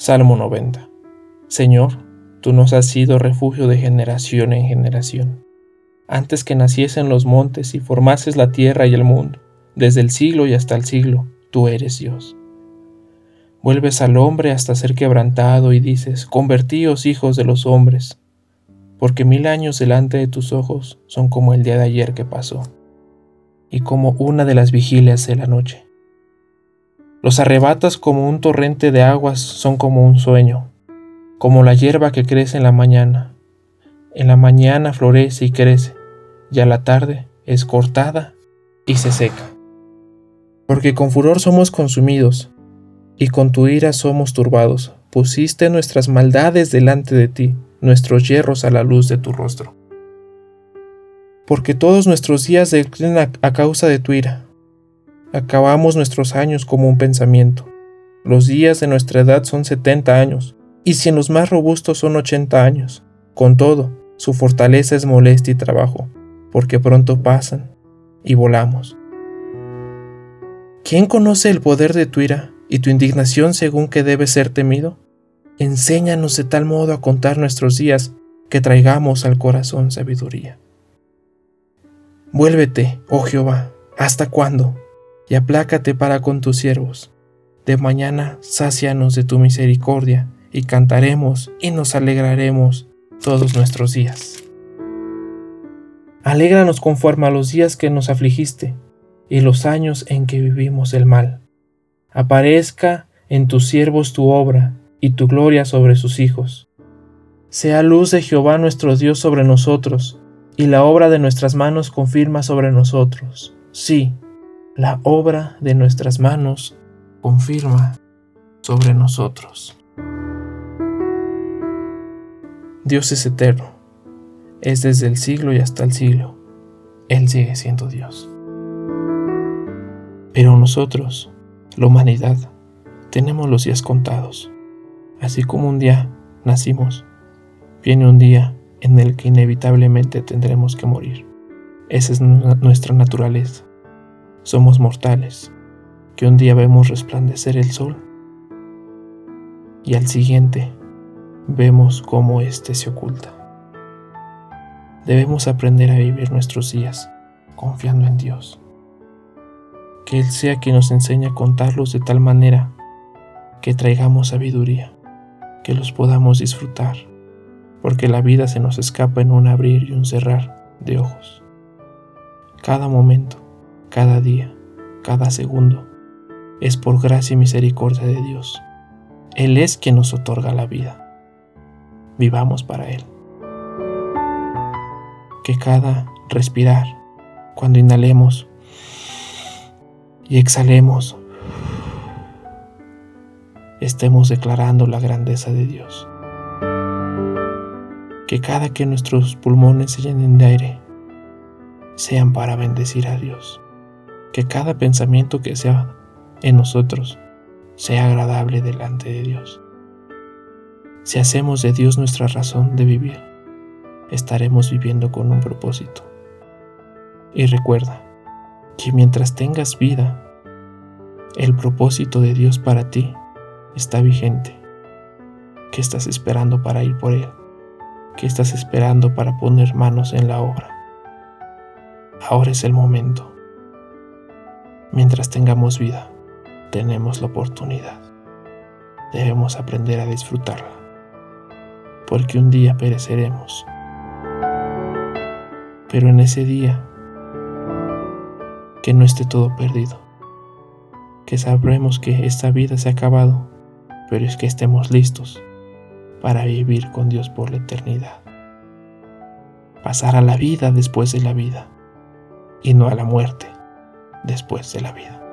Salmo 90. Señor, tú nos has sido refugio de generación en generación. Antes que naciesen los montes y formases la tierra y el mundo, desde el siglo y hasta el siglo, tú eres Dios. Vuelves al hombre hasta ser quebrantado y dices, convertíos hijos de los hombres, porque mil años delante de tus ojos son como el día de ayer que pasó, y como una de las vigilias de la noche. Los arrebatas como un torrente de aguas son como un sueño, como la hierba que crece en la mañana. En la mañana florece y crece, y a la tarde es cortada y se seca. Porque con furor somos consumidos, y con tu ira somos turbados. Pusiste nuestras maldades delante de ti, nuestros hierros a la luz de tu rostro. Porque todos nuestros días declinan a causa de tu ira Acabamos nuestros años como un pensamiento. Los días de nuestra edad son 70 años, y si en los más robustos son 80 años. Con todo, su fortaleza es molestia y trabajo, porque pronto pasan y volamos. ¿Quién conoce el poder de tu ira y tu indignación según que debe ser temido? Enséñanos de tal modo a contar nuestros días que traigamos al corazón sabiduría. Vuélvete, oh Jehová, ¿hasta cuándo? Y aplácate para con tus siervos. De mañana sácianos de tu misericordia, y cantaremos y nos alegraremos todos nuestros días. Alégranos conforme a los días que nos afligiste y los años en que vivimos el mal. Aparezca en tus siervos tu obra y tu gloria sobre sus hijos. Sea luz de Jehová nuestro Dios sobre nosotros, y la obra de nuestras manos confirma sobre nosotros. Sí, la obra de nuestras manos confirma sobre nosotros. Dios es eterno, es desde el siglo y hasta el siglo. Él sigue siendo Dios. Pero nosotros, la humanidad, tenemos los días contados. Así como un día nacimos, viene un día en el que inevitablemente tendremos que morir. Esa es nuestra naturaleza somos mortales, que un día vemos resplandecer el sol y al siguiente vemos cómo éste se oculta. Debemos aprender a vivir nuestros días confiando en Dios. Que Él sea quien nos enseñe a contarlos de tal manera que traigamos sabiduría, que los podamos disfrutar, porque la vida se nos escapa en un abrir y un cerrar de ojos. Cada momento cada día, cada segundo, es por gracia y misericordia de Dios. Él es quien nos otorga la vida. Vivamos para Él. Que cada respirar, cuando inhalemos y exhalemos, estemos declarando la grandeza de Dios. Que cada que nuestros pulmones se llenen de aire, sean para bendecir a Dios que cada pensamiento que sea en nosotros sea agradable delante de Dios. Si hacemos de Dios nuestra razón de vivir, estaremos viviendo con un propósito. Y recuerda que mientras tengas vida, el propósito de Dios para ti está vigente. ¿Qué estás esperando para ir por Él? ¿Qué estás esperando para poner manos en la obra? Ahora es el momento. Mientras tengamos vida, tenemos la oportunidad. Debemos aprender a disfrutarla, porque un día pereceremos. Pero en ese día, que no esté todo perdido, que sabremos que esta vida se ha acabado, pero es que estemos listos para vivir con Dios por la eternidad. Pasar a la vida después de la vida y no a la muerte después de la vida.